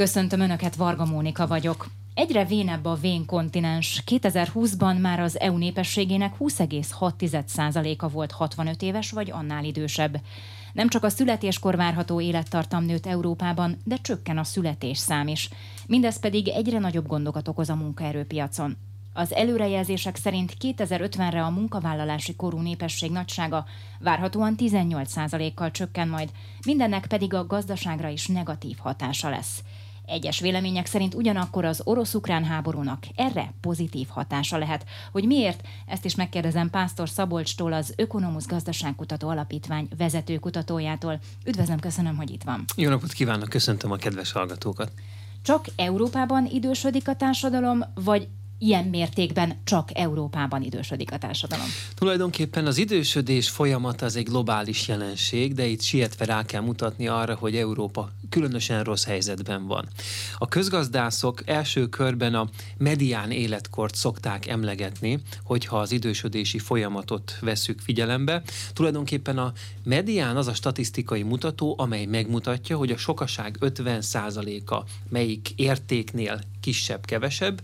Köszöntöm Önöket, Varga Mónika vagyok. Egyre vénebb a vén kontinens. 2020-ban már az EU népességének 20,6%-a volt 65 éves vagy annál idősebb. Nem csak a születéskor várható élettartam nőtt Európában, de csökken a születésszám is. Mindez pedig egyre nagyobb gondokat okoz a munkaerőpiacon. Az előrejelzések szerint 2050-re a munkavállalási korú népesség nagysága várhatóan 18%-kal csökken majd, mindennek pedig a gazdaságra is negatív hatása lesz. Egyes vélemények szerint ugyanakkor az orosz-ukrán háborúnak erre pozitív hatása lehet. Hogy miért? Ezt is megkérdezem Pásztor Szabolcstól, az Ökonomusz Gazdaságkutató Alapítvány vezető kutatójától. Üdvözlöm, köszönöm, hogy itt van. Jó napot kívánok, köszöntöm a kedves hallgatókat. Csak Európában idősödik a társadalom, vagy ilyen mértékben csak Európában idősödik a társadalom? Tulajdonképpen az idősödés folyamata az egy globális jelenség, de itt sietve rá kell mutatni arra, hogy Európa különösen rossz helyzetben van. A közgazdászok első körben a medián életkort szokták emlegetni, hogyha az idősödési folyamatot veszük figyelembe. Tulajdonképpen a medián az a statisztikai mutató, amely megmutatja, hogy a sokaság 50%-a melyik értéknél kisebb, kevesebb,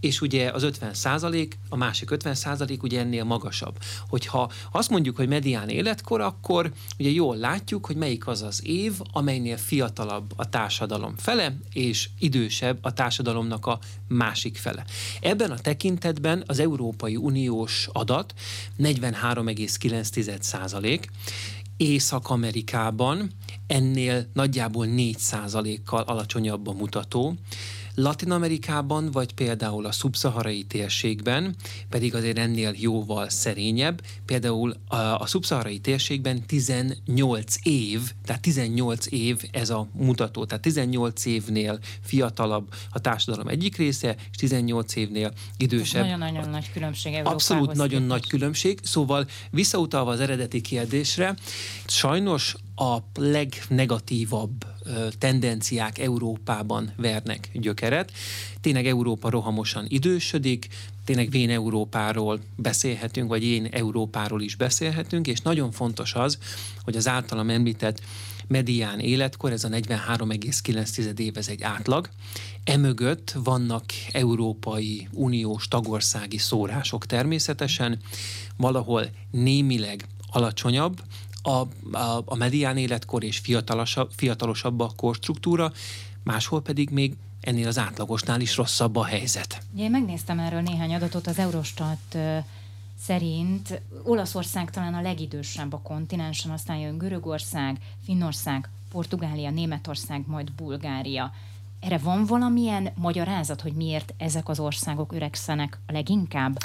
és ugye az 50 százalék, a másik 50 százalék ugye ennél magasabb. Hogyha azt mondjuk, hogy medián életkor, akkor ugye jól látjuk, hogy melyik az az év, amelynél fiatalabb a társadalom fele, és idősebb a társadalomnak a másik fele. Ebben a tekintetben az Európai Uniós adat 43,9 százalék, Észak-Amerikában ennél nagyjából 4 kal alacsonyabb a mutató, Latin Amerikában, vagy például a szubszaharai térségben pedig azért ennél jóval szerényebb. Például a, a szubszaharai térségben 18 év, tehát 18 év ez a mutató, tehát 18 évnél fiatalabb a társadalom egyik része, és 18 évnél idősebb. Nagyon-nagyon nagy különbség Európához Abszolút nagyon képest. nagy különbség. Szóval visszautalva az eredeti kérdésre, sajnos a legnegatívabb tendenciák Európában vernek gyökeret. Tényleg Európa rohamosan idősödik, tényleg vén Európáról beszélhetünk, vagy én Európáról is beszélhetünk, és nagyon fontos az, hogy az általam említett medián életkor, ez a 43,9 év, ez egy átlag. Emögött vannak Európai Uniós tagországi szórások természetesen, valahol némileg alacsonyabb, a, a, a medián életkor és fiatalosabb, fiatalosabb a korstruktúra, máshol pedig még ennél az átlagosnál is rosszabb a helyzet. Én megnéztem erről néhány adatot, az Eurostat szerint Olaszország talán a legidősebb a kontinensen, aztán jön Görögország, Finnország, Portugália, Németország, majd Bulgária. Erre van valamilyen magyarázat, hogy miért ezek az országok öregszenek a leginkább?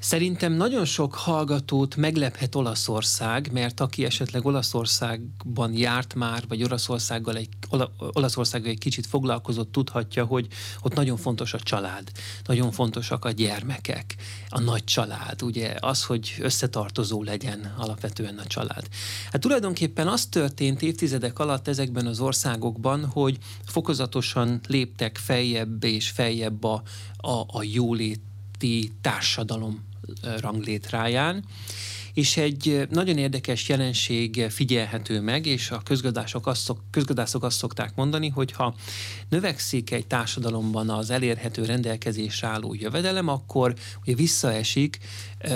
Szerintem nagyon sok hallgatót meglephet Olaszország, mert aki esetleg Olaszországban járt már, vagy Olaszországgal egy, Ola, Olaszországgal egy kicsit foglalkozott, tudhatja, hogy ott nagyon fontos a család, nagyon fontosak a gyermekek, a nagy család, ugye az, hogy összetartozó legyen alapvetően a család. Hát tulajdonképpen az történt évtizedek alatt ezekben az országokban, hogy fokozatosan léptek feljebb és feljebb a, a, a jóléti társadalom ranglétráján, és egy nagyon érdekes jelenség figyelhető meg, és a közgazdások azt, szok, közgazdászok azt szokták mondani, hogy ha növekszik egy társadalomban az elérhető rendelkezésre álló jövedelem, akkor ugye visszaesik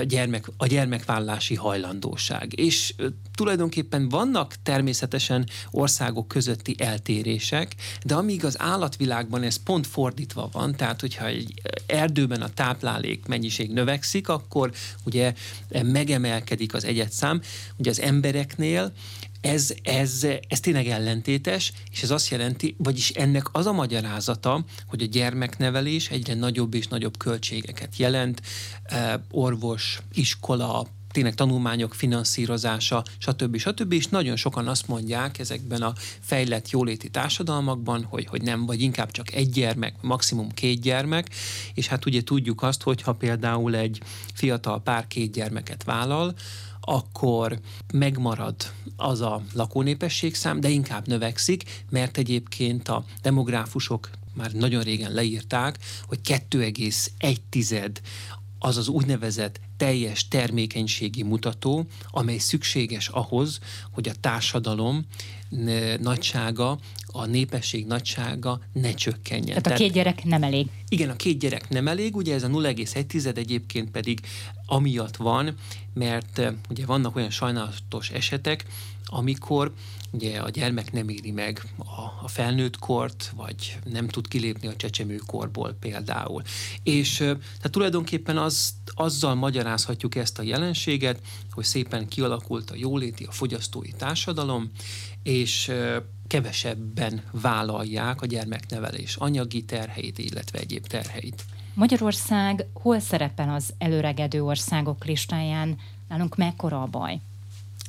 gyermek, a gyermekvállási hajlandóság. És tulajdonképpen vannak természetesen országok közötti eltérések, de amíg az állatvilágban ez pont fordítva van, tehát hogyha egy erdőben a táplálék mennyiség növekszik, akkor ugye megemelkedik az egyetszám. Ugye az embereknél ez, ez, ez tényleg ellentétes, és ez azt jelenti, vagyis ennek az a magyarázata, hogy a gyermeknevelés egyre nagyobb és nagyobb költségeket jelent, orvos, iskola, tényleg tanulmányok finanszírozása, stb. stb. És nagyon sokan azt mondják ezekben a fejlett jóléti társadalmakban, hogy, hogy nem, vagy inkább csak egy gyermek, maximum két gyermek, és hát ugye tudjuk azt, hogy ha például egy fiatal pár két gyermeket vállal, akkor megmarad az a lakónépességszám, de inkább növekszik, mert egyébként a demográfusok már nagyon régen leírták, hogy 2,1 az az úgynevezett teljes termékenységi mutató, amely szükséges ahhoz, hogy a társadalom nagysága a népesség nagysága ne csökkenjen. Tehát, a két gyerek nem elég. Igen, a két gyerek nem elég, ugye ez a 0,1 egyébként pedig amiatt van, mert ugye vannak olyan sajnálatos esetek, amikor ugye a gyermek nem éri meg a, a felnőtt kort, vagy nem tud kilépni a csecsemőkorból például. És tehát tulajdonképpen az, azzal magyarázhatjuk ezt a jelenséget, hogy szépen kialakult a jóléti, a fogyasztói társadalom, és kevesebben vállalják a gyermeknevelés anyagi terheit, illetve egyéb terheit. Magyarország hol szerepel az előregedő országok listáján? Nálunk mekkora a baj?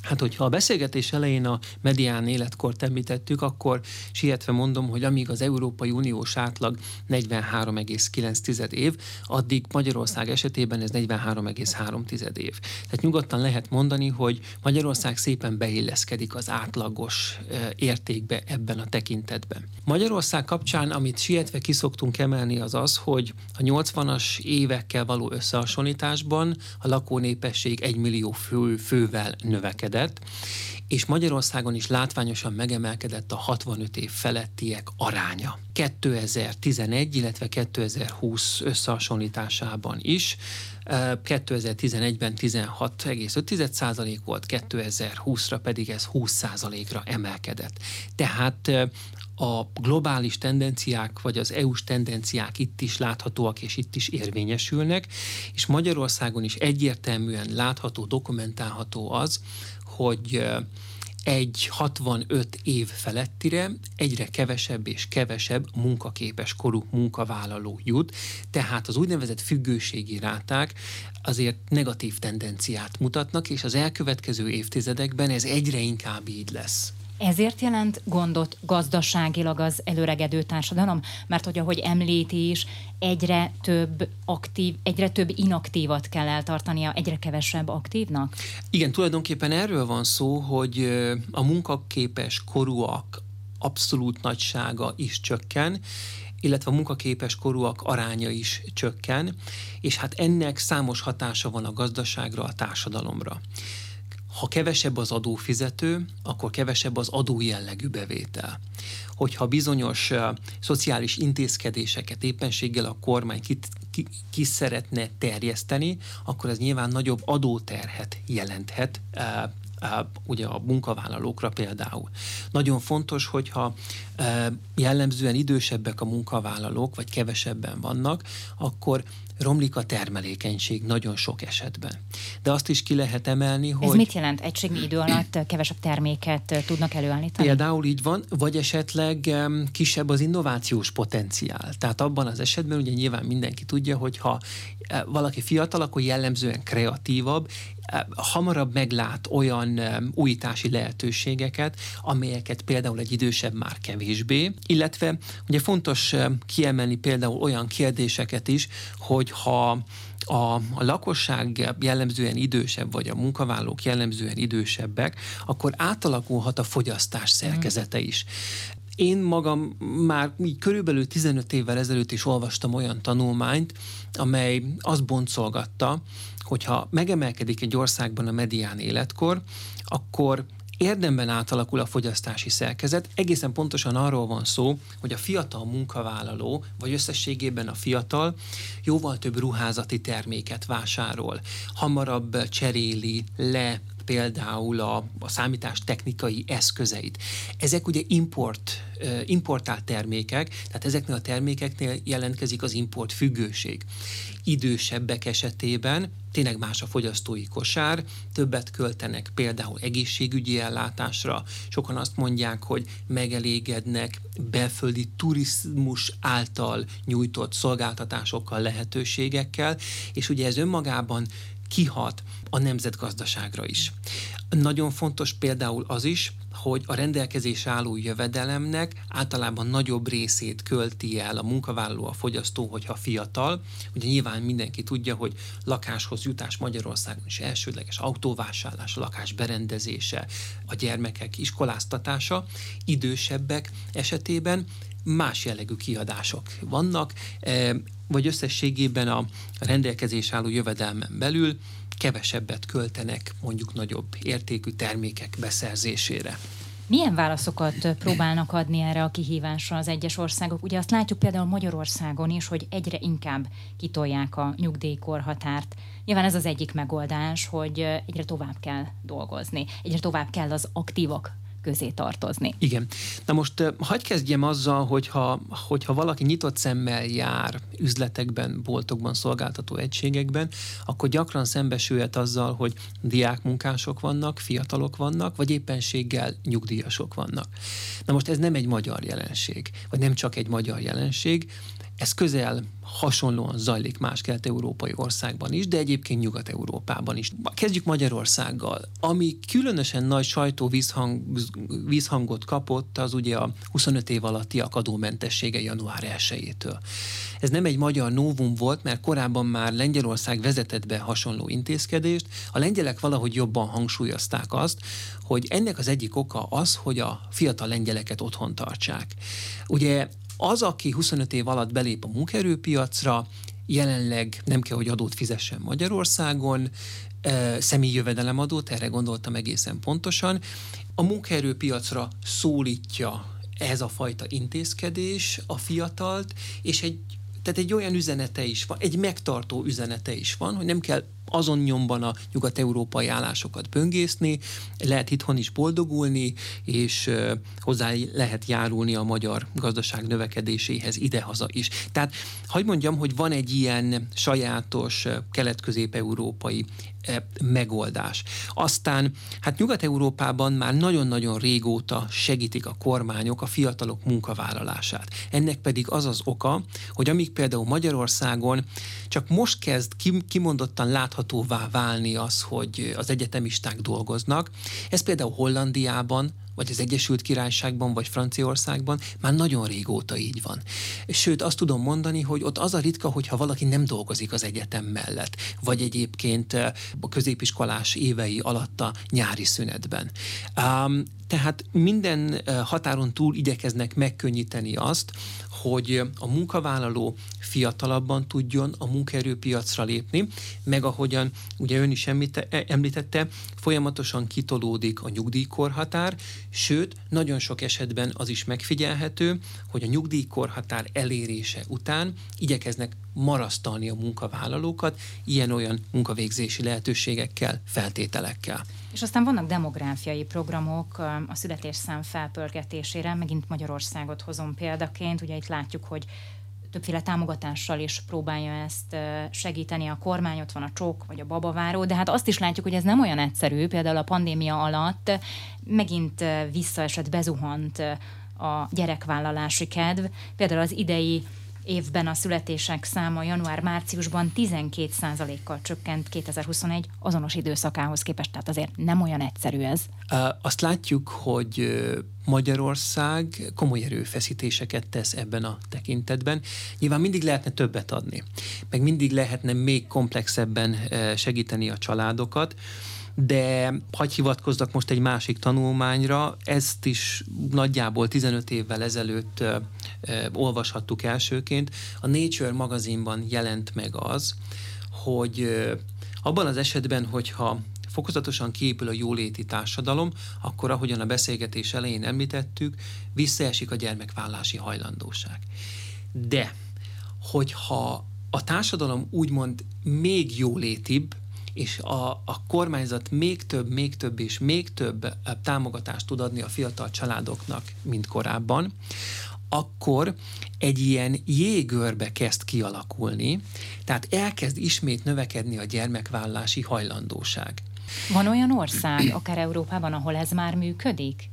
Hát, hogyha a beszélgetés elején a medián életkort említettük, akkor sietve mondom, hogy amíg az Európai Uniós átlag 43,9 év, addig Magyarország esetében ez 43,3 év. Tehát nyugodtan lehet mondani, hogy Magyarország szépen beilleszkedik az átlagos értékbe ebben a tekintetben. Magyarország kapcsán, amit sietve kiszoktunk emelni, az az, hogy a 80-as évekkel való összehasonlításban a lakónépesség 1 millió fő, fővel növekedett növekedett, és Magyarországon is látványosan megemelkedett a 65 év felettiek aránya. 2011, illetve 2020 összehasonlításában is 2011-ben 16,5% volt, 2020-ra pedig ez 20%-ra emelkedett. Tehát a globális tendenciák, vagy az EU-s tendenciák itt is láthatóak, és itt is érvényesülnek, és Magyarországon is egyértelműen látható, dokumentálható az, hogy egy 65 év felettire egyre kevesebb és kevesebb munkaképes korú munkavállaló jut, tehát az úgynevezett függőségi ráták azért negatív tendenciát mutatnak, és az elkövetkező évtizedekben ez egyre inkább így lesz. Ezért jelent gondot gazdaságilag az előregedő társadalom? Mert hogy ahogy említi is, egyre több aktív, egyre több inaktívat kell eltartania, egyre kevesebb aktívnak? Igen, tulajdonképpen erről van szó, hogy a munkaképes korúak abszolút nagysága is csökken, illetve a munkaképes korúak aránya is csökken, és hát ennek számos hatása van a gazdaságra, a társadalomra. Ha kevesebb az adófizető, akkor kevesebb az adó jellegű bevétel. Hogyha bizonyos szociális intézkedéseket éppenséggel a kormány ki, ki, ki szeretne terjeszteni, akkor ez nyilván nagyobb adóterhet jelenthet ugye a munkavállalókra például. Nagyon fontos, hogyha jellemzően idősebbek a munkavállalók, vagy kevesebben vannak, akkor romlik a termelékenység nagyon sok esetben. De azt is ki lehet emelni, hogy... Ez mit jelent? Egységnyi idő alatt kevesebb terméket tudnak előállítani? Például így van, vagy esetleg kisebb az innovációs potenciál. Tehát abban az esetben ugye nyilván mindenki tudja, hogy ha e, valaki fiatal, akkor jellemzően kreatívabb, e, hamarabb meglát olyan újítási lehetőségeket, amelyeket például egy idősebb már kevésbé, illetve ugye fontos kiemelni például olyan kérdéseket is, hogy hogyha a, a lakosság jellemzően idősebb, vagy a munkavállalók jellemzően idősebbek, akkor átalakulhat a fogyasztás szerkezete is. Én magam már így körülbelül 15 évvel ezelőtt is olvastam olyan tanulmányt, amely azt boncolgatta, hogyha megemelkedik egy országban a medián életkor, akkor érdemben átalakul a fogyasztási szerkezet. Egészen pontosan arról van szó, hogy a fiatal munkavállaló, vagy összességében a fiatal jóval több ruházati terméket vásárol, hamarabb cseréli le például a, a számítás technikai eszközeit. Ezek ugye import, importált termékek, tehát ezeknél a termékeknél jelentkezik az import függőség. Idősebbek esetében tényleg más a fogyasztói kosár, többet költenek például egészségügyi ellátásra, sokan azt mondják, hogy megelégednek belföldi turizmus által nyújtott szolgáltatásokkal, lehetőségekkel, és ugye ez önmagában kihat a nemzetgazdaságra is. Nagyon fontos például az is, hogy a rendelkezés álló jövedelemnek általában nagyobb részét költi el a munkavállaló, a fogyasztó, hogyha fiatal. Ugye nyilván mindenki tudja, hogy lakáshoz jutás Magyarországon is elsődleges autóvásárlás, lakás berendezése, a gyermekek iskoláztatása, idősebbek esetében más jellegű kiadások vannak, vagy összességében a rendelkezés álló jövedelmen belül kevesebbet költenek mondjuk nagyobb értékű termékek beszerzésére. Milyen válaszokat próbálnak adni erre a kihívásra az egyes országok? Ugye azt látjuk például Magyarországon is, hogy egyre inkább kitolják a nyugdíjkorhatárt. Nyilván ez az egyik megoldás, hogy egyre tovább kell dolgozni, egyre tovább kell az aktívak közé tartozni. Igen. Na most hagyd kezdjem azzal, hogyha, hogyha valaki nyitott szemmel jár üzletekben, boltokban, szolgáltató egységekben, akkor gyakran szembesülhet azzal, hogy diákmunkások vannak, fiatalok vannak, vagy éppenséggel nyugdíjasok vannak. Na most ez nem egy magyar jelenség, vagy nem csak egy magyar jelenség, ez közel hasonlóan zajlik más kelet-európai országban is, de egyébként Nyugat-Európában is. Kezdjük Magyarországgal. Ami különösen nagy sajtó vízhang, vízhangot kapott, az ugye a 25 év alatti adómentessége január 1-től. Ez nem egy magyar novum volt, mert korábban már Lengyelország vezetett be hasonló intézkedést. A lengyelek valahogy jobban hangsúlyozták azt, hogy ennek az egyik oka az, hogy a fiatal lengyeleket otthon tartsák. Ugye az, aki 25 év alatt belép a munkaerőpiacra, jelenleg nem kell, hogy adót fizessen Magyarországon, személyi jövedelemadót, erre gondoltam egészen pontosan. A munkaerőpiacra szólítja ez a fajta intézkedés a fiatalt, és egy tehát egy olyan üzenete is van, egy megtartó üzenete is van, hogy nem kell azon nyomban a nyugat-európai állásokat böngészni, lehet itthon is boldogulni, és hozzá lehet járulni a magyar gazdaság növekedéséhez idehaza is. Tehát, hagyd mondjam, hogy van egy ilyen sajátos kelet-közép-európai megoldás. Aztán, hát Nyugat-Európában már nagyon-nagyon régóta segítik a kormányok a fiatalok munkavállalását. Ennek pedig az az oka, hogy amíg például Magyarországon csak most kezd kimondottan láthatóvá válni az, hogy az egyetemisták dolgoznak, ez például Hollandiában vagy az Egyesült Királyságban, vagy Franciaországban már nagyon régóta így van. Sőt, azt tudom mondani, hogy ott az a ritka, hogyha valaki nem dolgozik az egyetem mellett, vagy egyébként eh, a középiskolás évei alatt a nyári szünetben. Um, tehát minden határon túl igyekeznek megkönnyíteni azt, hogy a munkavállaló fiatalabban tudjon a munkaerőpiacra lépni, meg ahogyan ugye ön is említette, folyamatosan kitolódik a nyugdíjkorhatár, sőt, nagyon sok esetben az is megfigyelhető, hogy a nyugdíjkorhatár elérése után igyekeznek marasztalni a munkavállalókat ilyen-olyan munkavégzési lehetőségekkel, feltételekkel. És aztán vannak demográfiai programok a születésszám felpörgetésére, megint Magyarországot hozom példaként, ugye itt látjuk, hogy többféle támogatással is próbálja ezt segíteni. A kormány, ott van a csók vagy a babaváró, de hát azt is látjuk, hogy ez nem olyan egyszerű, például a pandémia alatt megint visszaesett, bezuhant a gyerekvállalási kedv, például az idei évben a születések száma január-márciusban 12%-kal csökkent 2021 azonos időszakához képest, tehát azért nem olyan egyszerű ez. Azt látjuk, hogy Magyarország komoly erőfeszítéseket tesz ebben a tekintetben. Nyilván mindig lehetne többet adni, meg mindig lehetne még komplexebben segíteni a családokat de hagy hivatkozzak most egy másik tanulmányra, ezt is nagyjából 15 évvel ezelőtt ö, ö, olvashattuk elsőként. A Nature magazinban jelent meg az, hogy ö, abban az esetben, hogyha fokozatosan kiépül a jóléti társadalom, akkor ahogyan a beszélgetés elején említettük, visszaesik a gyermekvállási hajlandóság. De, hogyha a társadalom úgymond még jólétibb, és a, a kormányzat még több, még több és még több támogatást tud adni a fiatal családoknak, mint korábban, akkor egy ilyen jégörbe kezd kialakulni, tehát elkezd ismét növekedni a gyermekvállási hajlandóság. Van olyan ország, akár Európában, ahol ez már működik?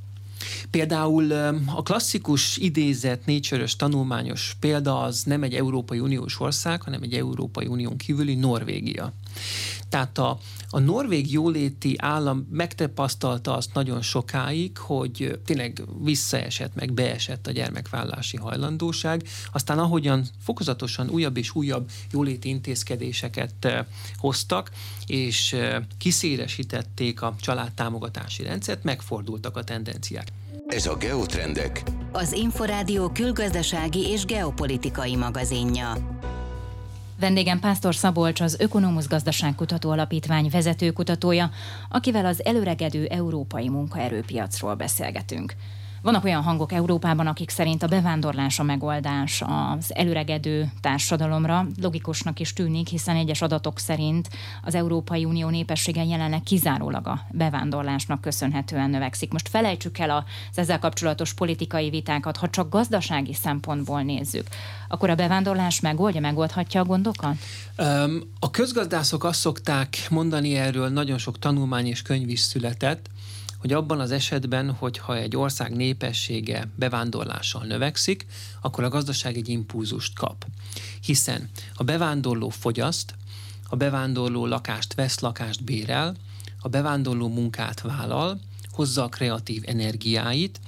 Például a klasszikus idézett nature tanulmányos példa az nem egy Európai Uniós ország, hanem egy Európai Unión kívüli Norvégia. Tehát a, a norvég jóléti állam megtapasztalta azt nagyon sokáig, hogy tényleg visszaesett, meg beesett a gyermekvállási hajlandóság. Aztán ahogyan fokozatosan újabb és újabb jóléti intézkedéseket hoztak, és kiszélesítették a családtámogatási rendszert, megfordultak a tendenciák. Ez a Geotrendek. Az Inforádió külgazdasági és geopolitikai magazinja. Vendégem Pásztor Szabolcs, az Ökonomusz Gazdaságkutató Alapítvány vezetőkutatója, akivel az előregedő európai munkaerőpiacról beszélgetünk. Vannak olyan hangok Európában, akik szerint a bevándorlás a megoldás az előregedő társadalomra. Logikusnak is tűnik, hiszen egyes adatok szerint az Európai Unió népessége jelenleg kizárólag a bevándorlásnak köszönhetően növekszik. Most felejtsük el az ezzel kapcsolatos politikai vitákat, ha csak gazdasági szempontból nézzük, akkor a bevándorlás megoldja, megoldhatja a gondokat? A közgazdászok azt szokták mondani erről, nagyon sok tanulmány és könyv is született, hogy abban az esetben, hogyha egy ország népessége bevándorlással növekszik, akkor a gazdaság egy impulzust kap. Hiszen a bevándorló fogyaszt, a bevándorló lakást vesz, lakást bérel, a bevándorló munkát vállal, hozza a kreatív energiáit,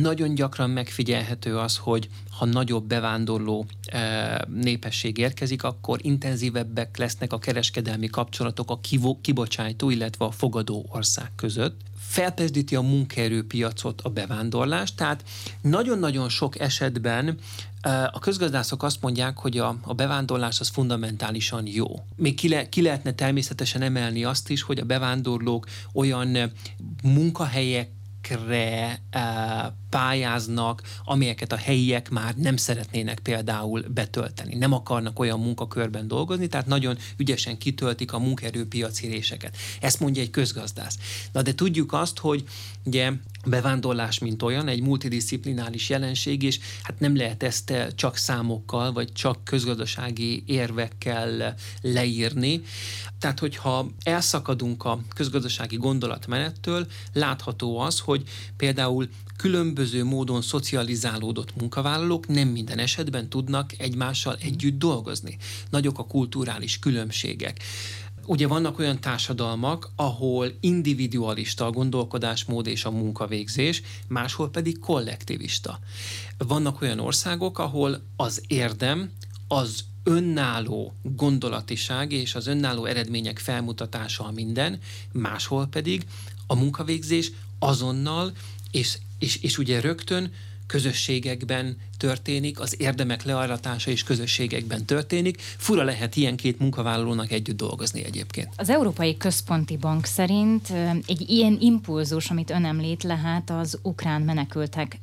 nagyon gyakran megfigyelhető az, hogy ha nagyobb bevándorló e, népesség érkezik, akkor intenzívebbek lesznek a kereskedelmi kapcsolatok a kibocsátó, illetve a fogadó ország között felpezdíti a munkaerőpiacot a bevándorlás, tehát nagyon-nagyon sok esetben a közgazdászok azt mondják, hogy a, a bevándorlás az fundamentálisan jó. Még ki, le, ki lehetne természetesen emelni azt is, hogy a bevándorlók olyan munkahelyek munkahelyekre uh, pályáznak, amelyeket a helyiek már nem szeretnének például betölteni. Nem akarnak olyan munkakörben dolgozni, tehát nagyon ügyesen kitöltik a munkaerőpiaci réseket. Ezt mondja egy közgazdász. Na de tudjuk azt, hogy ugye bevándorlás, mint olyan, egy multidisziplinális jelenség, és hát nem lehet ezt csak számokkal, vagy csak közgazdasági érvekkel leírni. Tehát, hogyha elszakadunk a közgazdasági gondolatmenettől, látható az, hogy például különböző módon szocializálódott munkavállalók nem minden esetben tudnak egymással együtt dolgozni. Nagyok a kulturális különbségek. Ugye vannak olyan társadalmak, ahol individualista a gondolkodásmód és a munkavégzés, máshol pedig kollektivista. Vannak olyan országok, ahol az érdem, az önálló gondolatiság és az önálló eredmények felmutatása a minden, máshol pedig a munkavégzés azonnal és, és, és ugye rögtön közösségekben történik, az érdemek learatása is közösségekben történik. Fura lehet ilyen két munkavállalónak együtt dolgozni egyébként. Az Európai Központi Bank szerint egy ilyen impulzus, amit ön említ, lehet az ukrán menekültek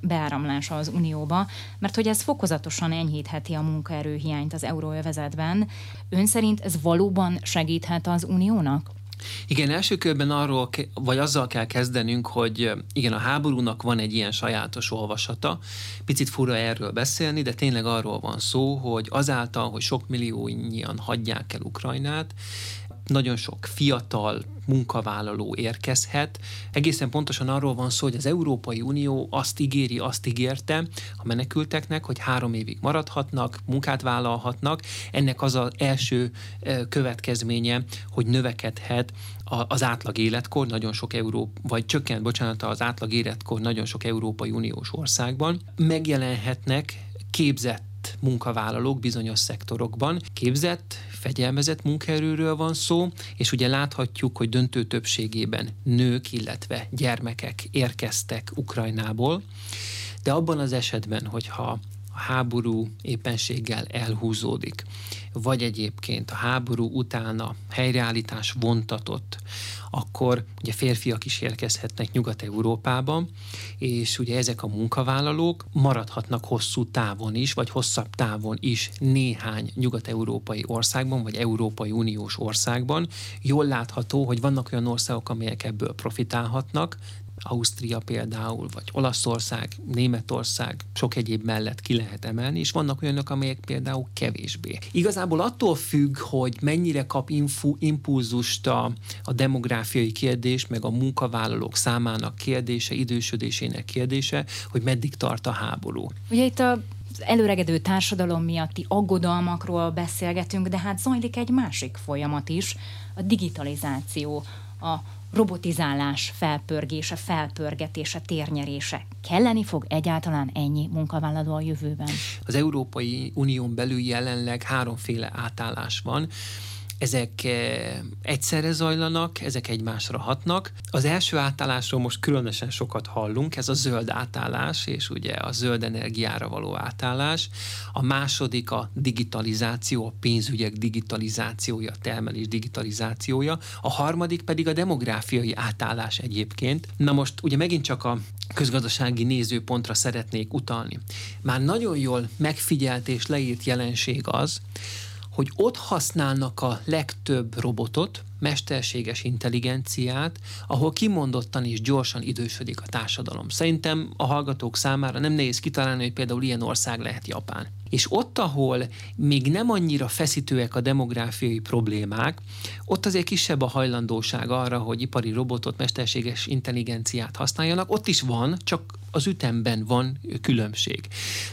beáramlása az Unióba, mert hogy ez fokozatosan enyhítheti a munkaerőhiányt az euróövezetben. Ön szerint ez valóban segíthet az Uniónak? Igen, első körben arról, vagy azzal kell kezdenünk, hogy igen, a háborúnak van egy ilyen sajátos olvasata. Picit fura erről beszélni, de tényleg arról van szó, hogy azáltal, hogy sok milliónyian hagyják el Ukrajnát, nagyon sok fiatal munkavállaló érkezhet. Egészen pontosan arról van szó, hogy az Európai Unió azt ígéri, azt ígérte a menekülteknek, hogy három évig maradhatnak, munkát vállalhatnak. Ennek az az első következménye, hogy növekedhet az átlag életkor nagyon sok euró, vagy csökkent, bocsánat, az átlag életkor nagyon sok Európai Uniós országban. Megjelenhetnek képzett munkavállalók bizonyos szektorokban. Képzett, fegyelmezett munkaerőről van szó, és ugye láthatjuk, hogy döntő többségében nők, illetve gyermekek érkeztek Ukrajnából, de abban az esetben, hogyha a háború éppenséggel elhúzódik, vagy egyébként a háború utána helyreállítás vontatott, akkor ugye férfiak is érkezhetnek Nyugat-Európába, és ugye ezek a munkavállalók maradhatnak hosszú távon is, vagy hosszabb távon is néhány nyugat-európai országban, vagy Európai Uniós országban. Jól látható, hogy vannak olyan országok, amelyek ebből profitálhatnak, Ausztria például, vagy Olaszország, Németország, sok egyéb mellett ki lehet emelni, és vannak olyanok, amelyek például kevésbé. Igazából attól függ, hogy mennyire kap infu, impulzust a, a demográfiai kérdés, meg a munkavállalók számának kérdése, idősödésének kérdése, hogy meddig tart a háború. Ugye itt a az előregedő társadalom miatti aggodalmakról beszélgetünk, de hát zajlik egy másik folyamat is, a digitalizáció, a robotizálás felpörgése, felpörgetése, térnyerése. Kelleni fog egyáltalán ennyi munkavállaló a jövőben? Az Európai Unión belül jelenleg háromféle átállás van. Ezek eh, egyszerre zajlanak, ezek egymásra hatnak. Az első átállásról most különösen sokat hallunk, ez a zöld átállás, és ugye a zöld energiára való átállás. A második a digitalizáció, a pénzügyek digitalizációja, a termelés digitalizációja. A harmadik pedig a demográfiai átállás egyébként. Na most ugye megint csak a közgazdasági nézőpontra szeretnék utalni. Már nagyon jól megfigyelt és leírt jelenség az, hogy ott használnak a legtöbb robotot, mesterséges intelligenciát, ahol kimondottan és gyorsan idősödik a társadalom. Szerintem a hallgatók számára nem nehéz kitalálni, hogy például ilyen ország lehet Japán. És ott, ahol még nem annyira feszítőek a demográfiai problémák, ott azért kisebb a hajlandóság arra, hogy ipari robotot, mesterséges intelligenciát használjanak. Ott is van, csak az ütemben van különbség.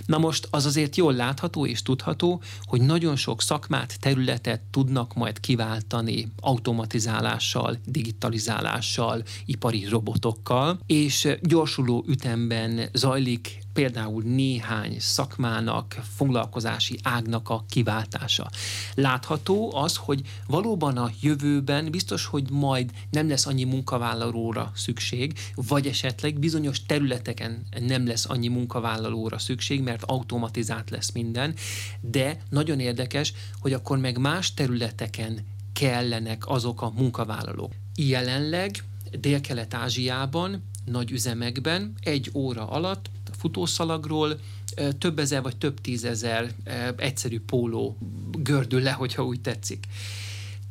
Na most az azért jól látható és tudható, hogy nagyon sok szakmát, területet tudnak majd kiváltani automatizálással, digitalizálással, ipari robotokkal, és gyorsuló ütemben zajlik például néhány szakmának, foglalkozási ágnak a kiváltása. Látható az, hogy valóban a jövőben biztos, hogy majd nem lesz annyi munkavállalóra szükség, vagy esetleg bizonyos területeken nem lesz annyi munkavállalóra szükség, mert automatizált lesz minden, de nagyon érdekes, hogy akkor meg más területeken kellenek azok a munkavállalók. Jelenleg Dél-Kelet-Ázsiában nagy üzemekben egy óra alatt futószalagról több ezer vagy több tízezer egyszerű póló gördül le, hogyha úgy tetszik.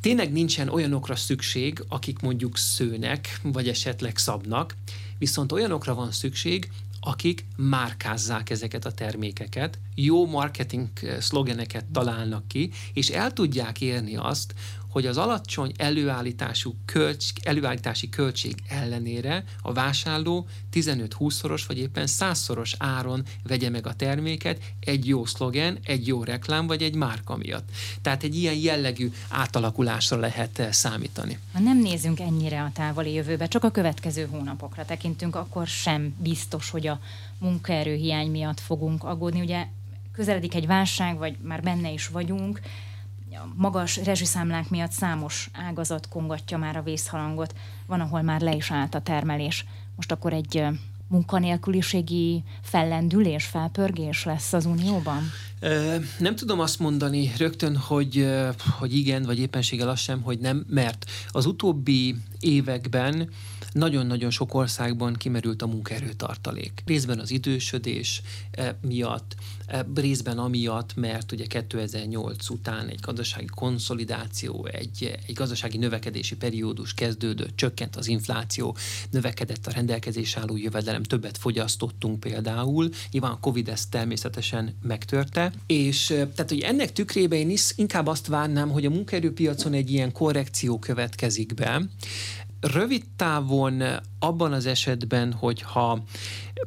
Tényleg nincsen olyanokra szükség, akik mondjuk szőnek, vagy esetleg szabnak, viszont olyanokra van szükség, akik márkázzák ezeket a termékeket, jó marketing szlogeneket találnak ki, és el tudják érni azt, hogy az alacsony előállítású költs, előállítási költség ellenére a vásárló 15-20-szoros vagy éppen 100-szoros áron vegye meg a terméket egy jó szlogen, egy jó reklám vagy egy márka miatt. Tehát egy ilyen jellegű átalakulásra lehet eh, számítani. Ha nem nézünk ennyire a távoli jövőbe, csak a következő hónapokra tekintünk, akkor sem biztos, hogy a munkaerőhiány miatt fogunk aggódni. Ugye közeledik egy válság, vagy már benne is vagyunk, magas rezsiszámlák miatt számos ágazat kongatja már a vészhalangot, van, ahol már le is állt a termelés. Most akkor egy munkanélküliségi fellendülés, felpörgés lesz az Unióban? Nem tudom azt mondani rögtön, hogy, hogy igen, vagy éppenséggel az sem, hogy nem, mert az utóbbi években nagyon-nagyon sok országban kimerült a munkaerőtartalék. Részben az idősödés miatt, részben amiatt, mert ugye 2008 után egy gazdasági konszolidáció, egy, egy gazdasági növekedési periódus kezdődött, csökkent az infláció, növekedett a rendelkezés álló jövedelem, többet fogyasztottunk például. Nyilván a Covid ezt természetesen megtörte, és tehát, hogy ennek tükrében én is inkább azt várnám, hogy a munkaerőpiacon egy ilyen korrekció következik be, rövid távon abban az esetben, hogyha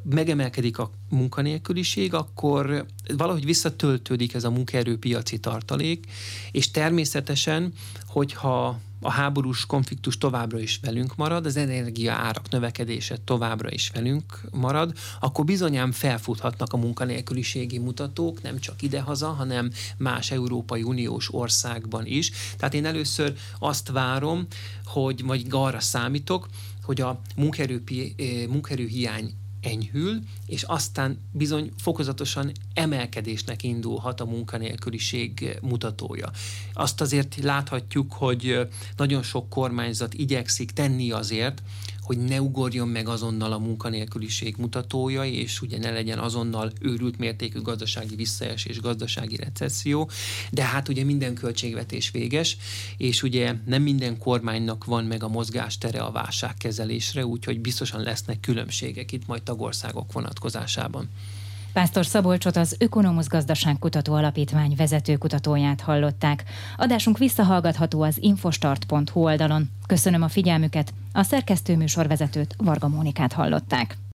megemelkedik a munkanélküliség, akkor valahogy visszatöltődik ez a munkaerőpiaci tartalék, és természetesen, hogyha a háborús konfliktus továbbra is velünk marad, az energia árak növekedése továbbra is velünk marad, akkor bizonyán felfuthatnak a munkanélküliségi mutatók, nem csak idehaza, hanem más Európai Uniós országban is. Tehát én először azt várom, hogy vagy arra számítok, hogy a munkerő, eh, munkerőhiány enyhül, és aztán bizony fokozatosan emelkedésnek indulhat a munkanélküliség mutatója. Azt azért láthatjuk, hogy nagyon sok kormányzat igyekszik tenni azért, hogy ne ugorjon meg azonnal a munkanélküliség mutatója, és ugye ne legyen azonnal őrült mértékű gazdasági visszaesés, gazdasági recesszió, de hát ugye minden költségvetés véges, és ugye nem minden kormánynak van meg a mozgástere a válságkezelésre, úgyhogy biztosan lesznek különbségek itt majd tagországok vonatkozásában. Pásztor Szabolcsot az Ökonomusz Gazdaságkutató Alapítvány vezetőkutatóját hallották. Adásunk visszahallgatható az infostart.hu oldalon. Köszönöm a figyelmüket, a szerkesztő műsorvezetőt Varga Mónikát hallották.